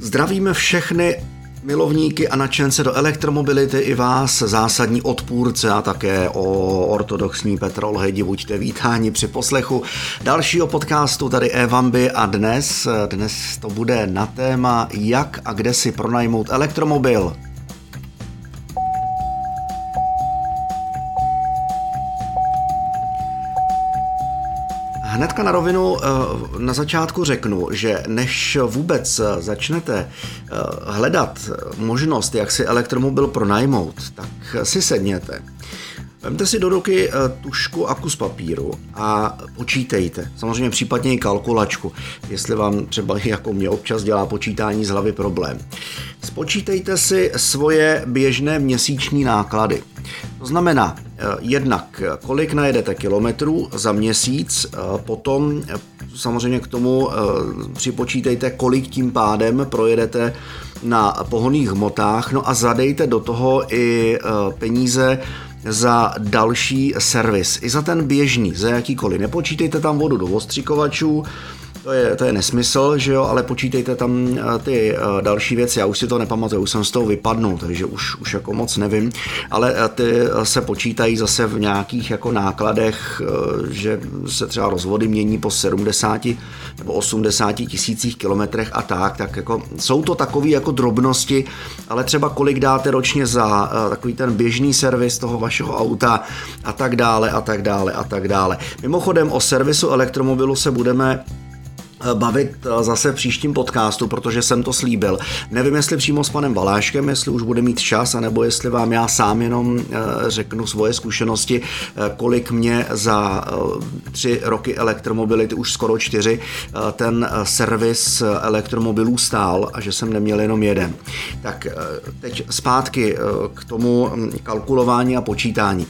Zdravíme všechny milovníky a nadšence do elektromobility i vás, zásadní odpůrce a také o ortodoxní petrolhedi, buďte vítáni při poslechu dalšího podcastu tady Evamby a dnes, dnes to bude na téma jak a kde si pronajmout elektromobil. Hnedka na rovinu eh, na začátku řeknu, že než vůbec začnete eh, hledat možnost, jak si elektromobil pronajmout, tak si sedněte. Vemte si do ruky eh, tušku a kus papíru a počítejte. Samozřejmě případně i kalkulačku, jestli vám třeba jako mě občas dělá počítání z hlavy problém. Spočítejte si svoje běžné měsíční náklady. To znamená, eh, jednak kolik najedete kilometrů za měsíc, eh, potom eh, samozřejmě k tomu připočítejte, kolik tím pádem projedete na pohoných hmotách, no a zadejte do toho i peníze za další servis, i za ten běžný, za jakýkoliv. Nepočítejte tam vodu do ostřikovačů, to je, to je nesmysl, že jo, ale počítejte tam eh, ty eh, další věci. Já už si to nepamatuju, už jsem z toho vypadnul, takže už, už jako moc nevím, ale eh, ty se počítají zase v nějakých jako nákladech, že se třeba rozvody mění po 70 nebo 80 tisících kilometrech a tak, tak jako jsou to takové jako drobnosti, ale třeba kolik dáte ročně za takový ten běžný servis toho vašeho auta a tak dále a tak dále a tak dále. Mimochodem o servisu elektromobilu se budeme bavit eh, zase v příštím podcastu, protože jsem to slíbil. Nevím, jestli přímo s panem Valáškem, jestli už bude mít čas, anebo jestli vám já sám jenom eh, řeknu svoje zkušenosti, kolik mě za tři roky elektromobility, už skoro čtyři, ten servis elektromobilů stál a že jsem neměl jenom jeden. Tak teď zpátky k tomu hm, kalkulování a počítání.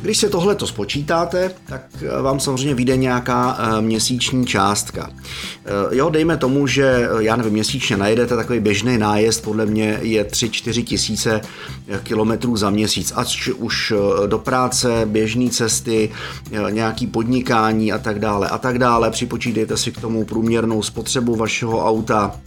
Když se tohle to spočítáte, tak vám samozřejmě vyjde nějaká měsíční částka. Eh, jo, dejme tomu, že eh, já nevím, měsíčně najedete takový běžný nájezd, podle mě je 3-4 tisíce eh, kilometrů za měsíc, ať už do práce, běžné cesty, nějaký podnikání a tak dále a tak dále. Připočítejte si k tomu průměrnou spotřebu vašeho auta,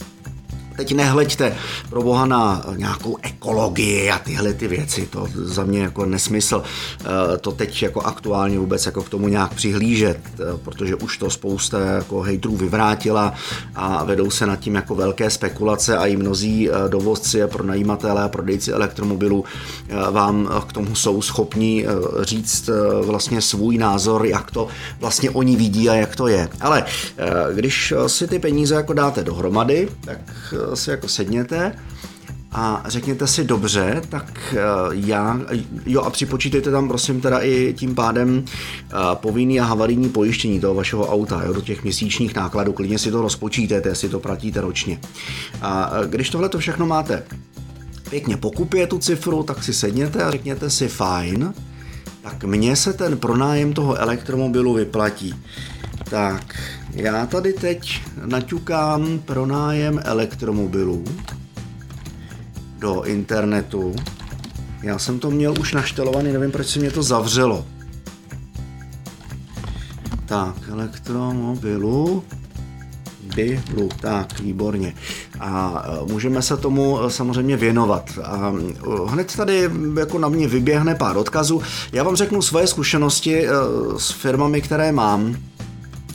Teď nehleďte pro boha na nějakou ekologii a tyhle ty věci, to za mě jako nesmysl eh, to teď jako aktuálně vůbec jako k tomu nějak přihlížet, eh, protože už to spousta jako hejtrů vyvrátila a vedou se nad tím jako velké spekulace a i mnozí eh, dovozci a pronajímatelé a prodejci elektromobilů vám k tomu jsou schopni říct vlastně svůj názor, jak to vlastně oni vidí a jak to je. Ale když si ty peníze jako dáte dohromady, tak si jako sedněte a řekněte si dobře, tak eh, já, jo a připočítejte tam prosím teda i tím pádem eh, povinný a havarijní pojištění toho vašeho auta, jo, do těch měsíčních nákladů, klidně si to rozpočítejte, jestli to platíte ročně. A eh, když tohle to všechno máte pěkně pokupě tu cifru, tak si sedněte a řekněte si fajn, tak mně se ten pronájem toho elektromobilu vyplatí. Tak, já tady teď naťukám pronájem elektromobilů do internetu. Já jsem to měl už naštelovaný, nevím, proč se mě to zavřelo. Tak, elektromobilu, Bilu, tak, výborně. A e, můžeme se tomu e, samozřejmě věnovat. A e, hned tady jako na mě vyběhne pár odkazů. Já vám řeknu svoje zkušenosti s firmami, které mám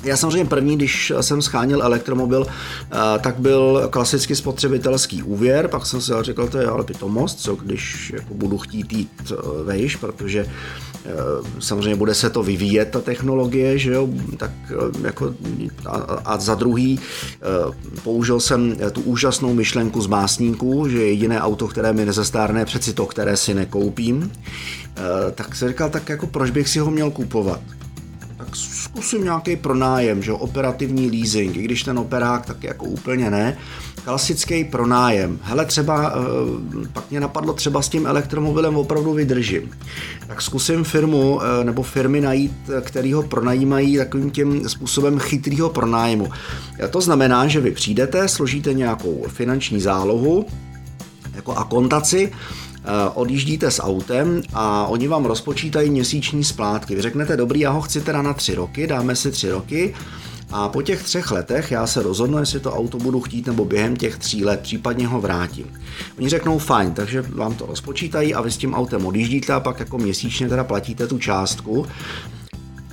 já samozřejmě první, když jsem scháněl elektromobil, eh, tak byl klasicky spotřebitelský úvěr, pak jsem si řekl, to je ale pitomost, co když jako budu chtít jít eh, vejš, protože eh, samozřejmě bude se to vyvíjet, ta technologie, že jo, tak jako a, a za druhý použil jsem tu úžasnou myšlenku z básníků, že jediné auto, které mi nezastárne, přeci to, které si nekoupím, tak jsem říkal, tak jako proč bych si ho měl kupovat? Zkusím nějaký pronájem, že operativní leasing, i když ten operák tak jako úplně ne. Klasický pronájem. Hele, třeba, eh, pak mě napadlo třeba s tím elektromobilem opravdu vydržím. Tak zkusím firmu eh, nebo firmy najít, který ho pronajímají takovým tím způsobem chytrýho pronájmu. To znamená, že vy přijdete, složíte nějakou finanční zálohu, jako akontaci, Eh, odjíždíte s autem a oni vám rozpočítají měsíční splátky. Vy řeknete, dobrý, já ho chci teda na tři roky, dáme si tři roky, A po těch třech letech já se rozhodnu, jestli to auto budu chtít nebo během těch tří let případně ho vrátím. Oni řeknou fajn, takže vám to rozpočítají a vy s tím autem odjíždíte a pak jako měsíčně teda platíte tu částku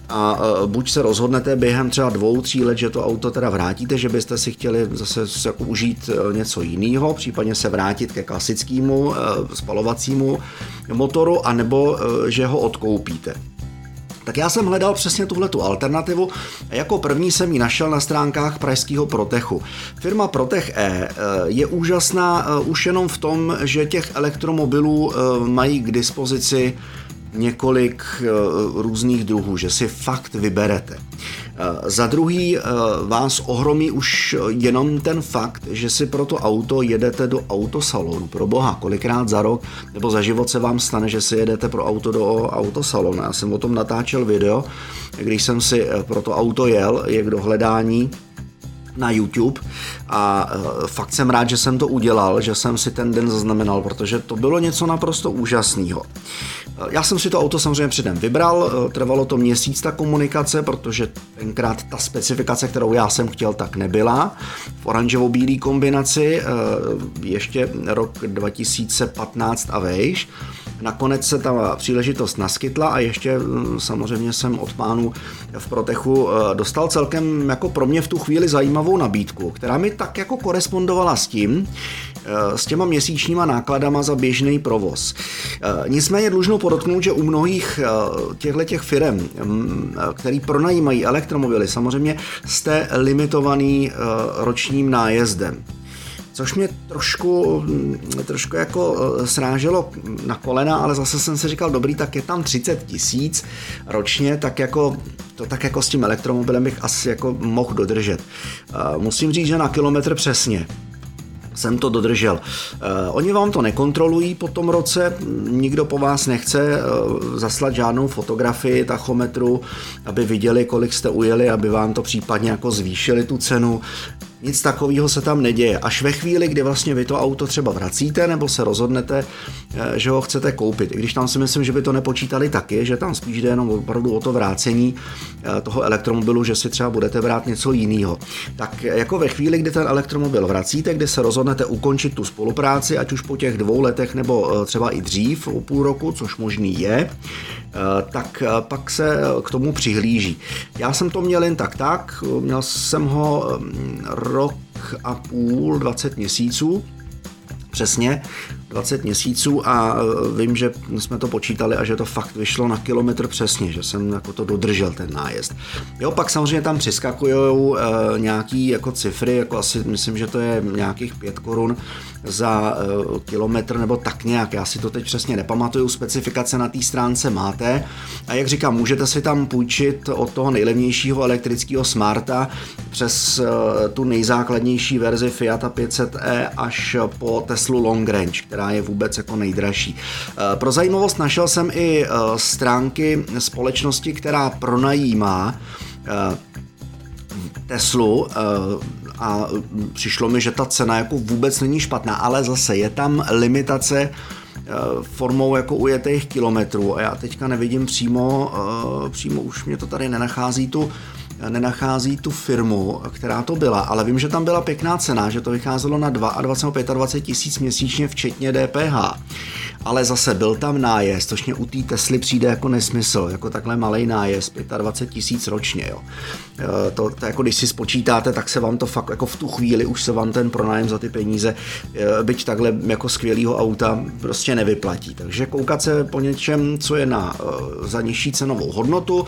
a e, buď se rozhodnete během třeba dvou, tří let, že to auto teda vrátíte, že byste si chtěli zase se jako užít e, něco jiného, případně se vrátit ke klasickému e, spalovacímu motoru, anebo že ho odkoupíte. Tak já jsem hledal přesně tuhle tu alternativu a jako první jsem ji našel na stránkách pražského Protechu. Firma Protech E je úžasná už jenom v tom, že těch elektromobilů mají k dispozici několik eh, různých druhů, že si fakt vyberete. Eh, za druhý eh, vás ohromí už jenom ten fakt, že si pro to auto jedete do autosalonu. Pro boha, kolikrát za rok nebo za život se vám stane, že si jedete pro auto do autosalonu. Já jsem o tom natáčel video, když jsem si pro to auto jel, je k dohledání na YouTube a fakt jsem rád, že jsem to udělal, že jsem si ten den zaznamenal, protože to bylo něco naprosto úžasného. Já jsem si to auto samozřejmě předem vybral, e, trvalo to měsíc ta komunikace, protože tenkrát ta specifikace, kterou já jsem chtěl, tak nebyla. V oranžovo-bílé kombinaci ještě rok 2015 a vejš. Nakonec se ta příležitost naskytla a ještě mm, samozřejmě jsem od pánů v Protechu eh, dostal celkem jako pro mě v tu chvíli zajímavou nabídku, která mi tak jako korespondovala s tím, eh, s těma měsíčníma nákladama za běžný provoz. Eh, nicméně dlužno podotknout, že u mnohých těchto těch firm, mm, který pronajímají elektromobily, samozřejmě jste limitovaný ročním nájezdem což mě trošku, trošku jako eh, sráželo na kolena, ale zase jsem si říkal, dobrý, tak je tam 30 tisíc ročně, tak jako to tak jako s tím elektromobilem bych asi jako mohl dodržet. Musím říct, že na kilometr přesně jsem to dodržel. Uh, oni vám to nekontrolují po tom roce, nikdo po vás nechce zaslat žádnou fotografii tachometru, aby viděli, kolik jste ujeli, aby vám to případně jako zvýšili tu cenu. Nic takového se tam neděje. Až ve chvíli, kdy vlastně vy to auto třeba vracíte nebo se rozhodnete, eh, že ho chcete koupit. I když tam si myslím, že by to nepočítali taky, že tam spíš jde jenom opravdu o to vrácení eh, toho elektromobilu, že si třeba budete brát něco jiného. Tak jako ve chvíli, kdy ten elektromobil vracíte, kdy se rozhodnete ukončit tu spolupráci, ať už po těch dvou letech nebo eh, třeba i dřív, o půl roku, což možný je, tak pak se k tomu přihlíží. Já jsem to měl jen tak tak, měl jsem ho mm, rok a půl, 20 měsíců, přesně 20 měsíců a e, vím, že jsme to počítali a že to fakt vyšlo na kilometr přesně, že jsem jako to dodržel ten nájezd. Jo, pak samozřejmě tam přiskakují e, nějaký jako cifry, jako asi myslím, že to je nějakých 5 korun za e, kilometr nebo tak nějak, já si to teď přesně nepamatuju, specifikace na té stránce máte a jak říkám, můžete si tam půjčit od toho nejlevnějšího elektrického Smarta přes e, tu nejzákladnější verzi Fiata 500e až po Teslu Long Range, která je vůbec jako nejdražší. Eh, pro zajímavost našel jsem i eh, stránky společnosti, která pronajímá eh, Teslu a přišlo mi, že ta cena jako vůbec není špatná, ale zase je tam limitace formou jako ujetých kilometrů a já teďka nevidím přímo, přímo už mě to tady nenachází tu nenachází tu firmu, která to byla, ale vím, že tam byla pěkná cena, že to vycházelo na 22 25 tisíc měsíčně včetně DPH. Ale zase byl tam nájezd, což mě u té Tesly přijde jako nesmysl, jako takhle malý nájezd, 25 tisíc ročně. Jo. E, to, to, jako když si spočítáte, tak se vám to fakt jako v tu chvíli už se vám ten pronájem za ty peníze, e, byť takhle jako skvělého auta, prostě nevyplatí. Takže koukat se po něčem, co je na, e, za nižší cenovou hodnotu,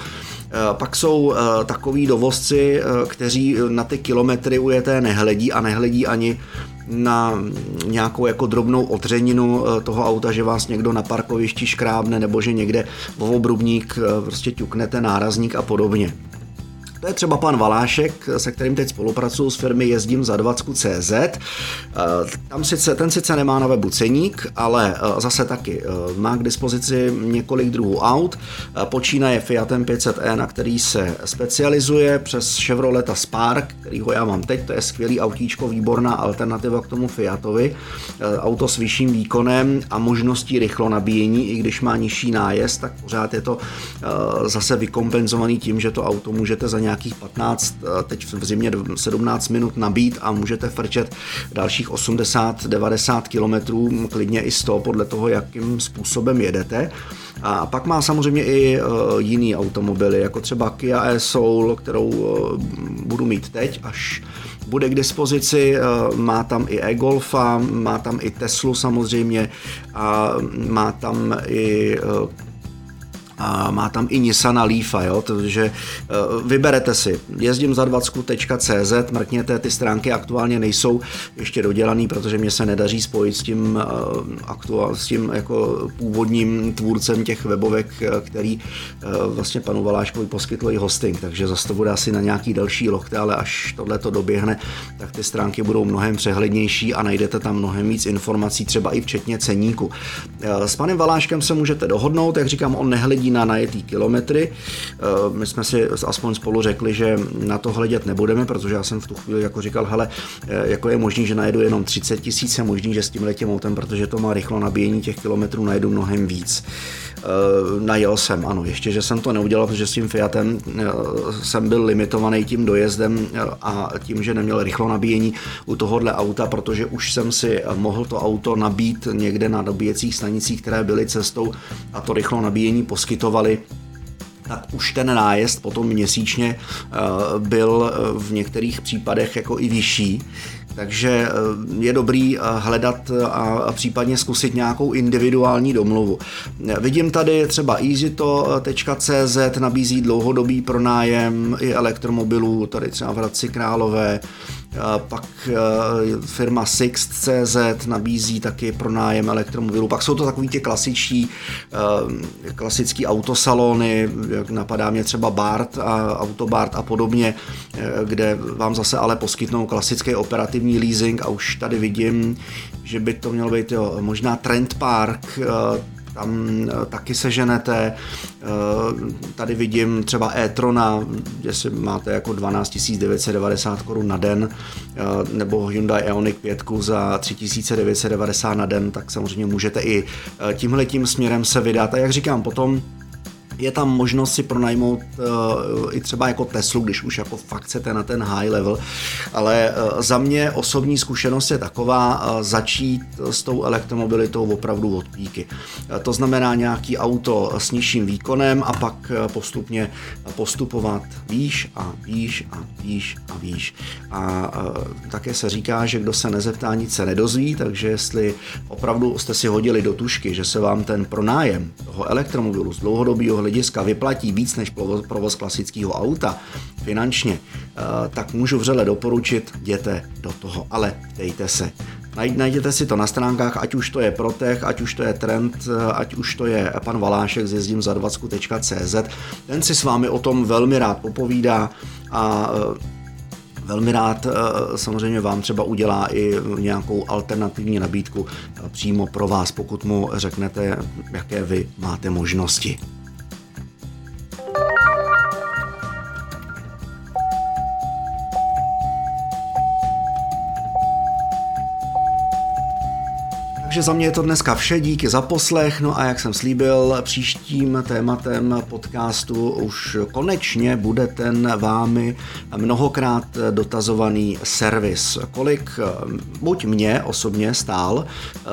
pak jsou takový dovozci, kteří na ty kilometry ujeté nehledí a nehledí ani na nějakou jako drobnou odřeninu toho auta, že vás někdo na parkovišti škrábne nebo že někde v obrubník prostě ťuknete nárazník a podobně. To je třeba pan Valášek, se kterým teď spolupracuju s firmy Jezdím za 20.cz. Eh, tam sice, ten sice nemá na webu ceník, ale eh, zase taky eh, má k dispozici několik druhů aut. Počínaje Fiatem 500e, na který se specializuje, přes Chevrolet Spark, kterýho já mám teď, to je skvělý autíčko, výborná alternativa k tomu Fiatovi. Auto s vyšším výkonem a možností rychlo nabíjení, i když má nižší nájezd, tak pořád je to zase vykompenzovaný tím, že to auto můžete za nějaký nějakých 15, teď v zimě 17 minut nabít a můžete frčet dalších 80-90 kilometrů, klidně i 100 podle toho, jakým způsobem jedete. A pak má samozřejmě i uh, jiný automobily, jako třeba Kia e-Soul, kterou uh, budu mít teď, až bude k dispozici, má tam i e-Golfa, má tam i Teslu samozřejmě a má tam i a má tam i Nissan Leafa, jo, takže eh, vyberete si jezdím za 20.cz, mrkněte, ty stránky aktuálně nejsou ještě dodělaný, protože mě se nedaří spojit s tím, eh, aktuál, s tím jako původním tvůrcem těch webovek, eh, který vlastně panu Valáškovi poskytl i hosting, takže zase to bude asi na nějaký další lokte, ale až tohle to doběhne, tak ty stránky budou mnohem přehlednější a najdete tam mnohem víc informací, třeba i včetně ceníku. S panem Valáškem se můžete dohodnout, jak říkám, on nehledí na najetý kilometry. Eh, my jsme si aspoň spolu řekli, že na to hledět nebudeme, protože já jsem v tu chvíli jako říkal, hele, eh, jako je možný, že najedu jenom 30 tisíc, je možný, že s tím letím autem, protože to má rychlo nabíjení těch kilometrů, najedu mnohem víc. Eh, najel jsem, ano, ještě, že jsem to neudělal, protože s tím Fiatem jsem byl limitovaný tím dojezdem a tím, že neměl rychlo nabíjení u tohohle auta, protože už jsem si mohl to auto nabít někde na dobíjecích stanicích, které byly cestou a to rychlo nabíjení poskytovali tak už ten nájezd potom měsíčně eh, byl eh, v některých případech jako i vyšší. Takže eh, je dobrý hledat a případně zkusit nějakou individuální domluvu. Vidím tady třeba easyto.cz nabízí dlouhodobý pronájem i elektromobilů, tady třeba v Hradci Králové, pak eh, firma Sixt.cz nabízí taky pronájem elektromobilů. Pak jsou to takový ty klasičtí, eh, klasický autosalony, jak napadá mě třeba Bart a Autobart a podobně, eh, kde vám zase ale poskytnou klasický operativní leasing a už tady vidím, že by to mělo být jo, možná Trend Park, tam eh, taky seženete. Eh, tady vidím třeba e-trona, si máte jako 12 990 korun na den, eh, nebo Hyundai Ioniq 5 za 3990 na den, tak samozřejmě můžete i tímhle tím směrem se vydat. A jak říkám, potom je tam možnost si pronajmout uh, i třeba jako Teslu, když už jako fakt chcete na ten high level, ale uh, za mě osobní zkušenost je taková uh, začít s tou elektromobilitou opravdu od píky. Uh, to znamená nějaký auto s nižším výkonem a pak uh, postupně postupovat výš a výš a výš a výš. A uh, také se říká, že kdo se nezeptá, nic se nedozví, takže jestli opravdu jste si hodili do tušky, že se vám ten pronájem toho elektromobilu z dlouhodobého hlediska vyplatí víc než provoz klasického auta finančně, eh, tak můžu vřele doporučit, jděte do toho, ale dejte se. Najděte si to na stránkách, ať už to je Protech, ať už to je Trend, eh, ať už to je pan Valášek z jezdím za 20.cz. Ten si s vámi o tom velmi rád popovídá a eh, velmi rád samozřejmě vám třeba udělá i nějakou alternativní nabídku přímo pro vás, pokud mu řeknete, jaké vy máte možnosti. Takže za mě je to dneska vše, díky za poslech, no a jak jsem slíbil, příštím tématem podcastu už konečně bude ten vámi mnohokrát dotazovaný servis. Kolik buď mě osobně stál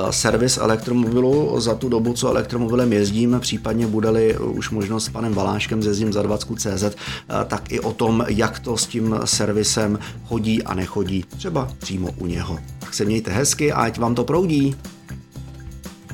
servis elektromobilu za tu dobu, co elektromobilem jezdím, případně bude-li už možnost s panem Valáškem jezdím za 20.cz, eh, tak i o tom, jak to s tím servisem chodí a nechodí, třeba přímo u něho. Tak se mějte hezky a ať vám to proudí.